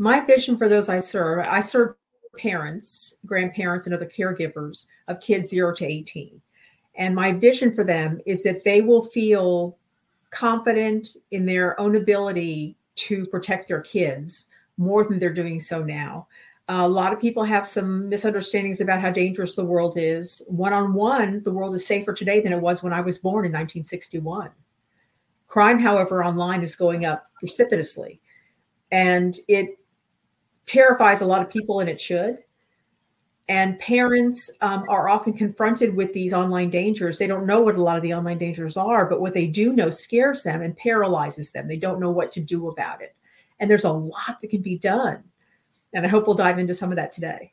My vision for those I serve, I serve parents, grandparents, and other caregivers of kids zero to 18. And my vision for them is that they will feel confident in their own ability to protect their kids more than they're doing so now. A lot of people have some misunderstandings about how dangerous the world is. One on one, the world is safer today than it was when I was born in 1961. Crime, however, online is going up precipitously. And it terrifies a lot of people, and it should. And parents um, are often confronted with these online dangers. They don't know what a lot of the online dangers are, but what they do know scares them and paralyzes them. They don't know what to do about it. And there's a lot that can be done. And I hope we'll dive into some of that today.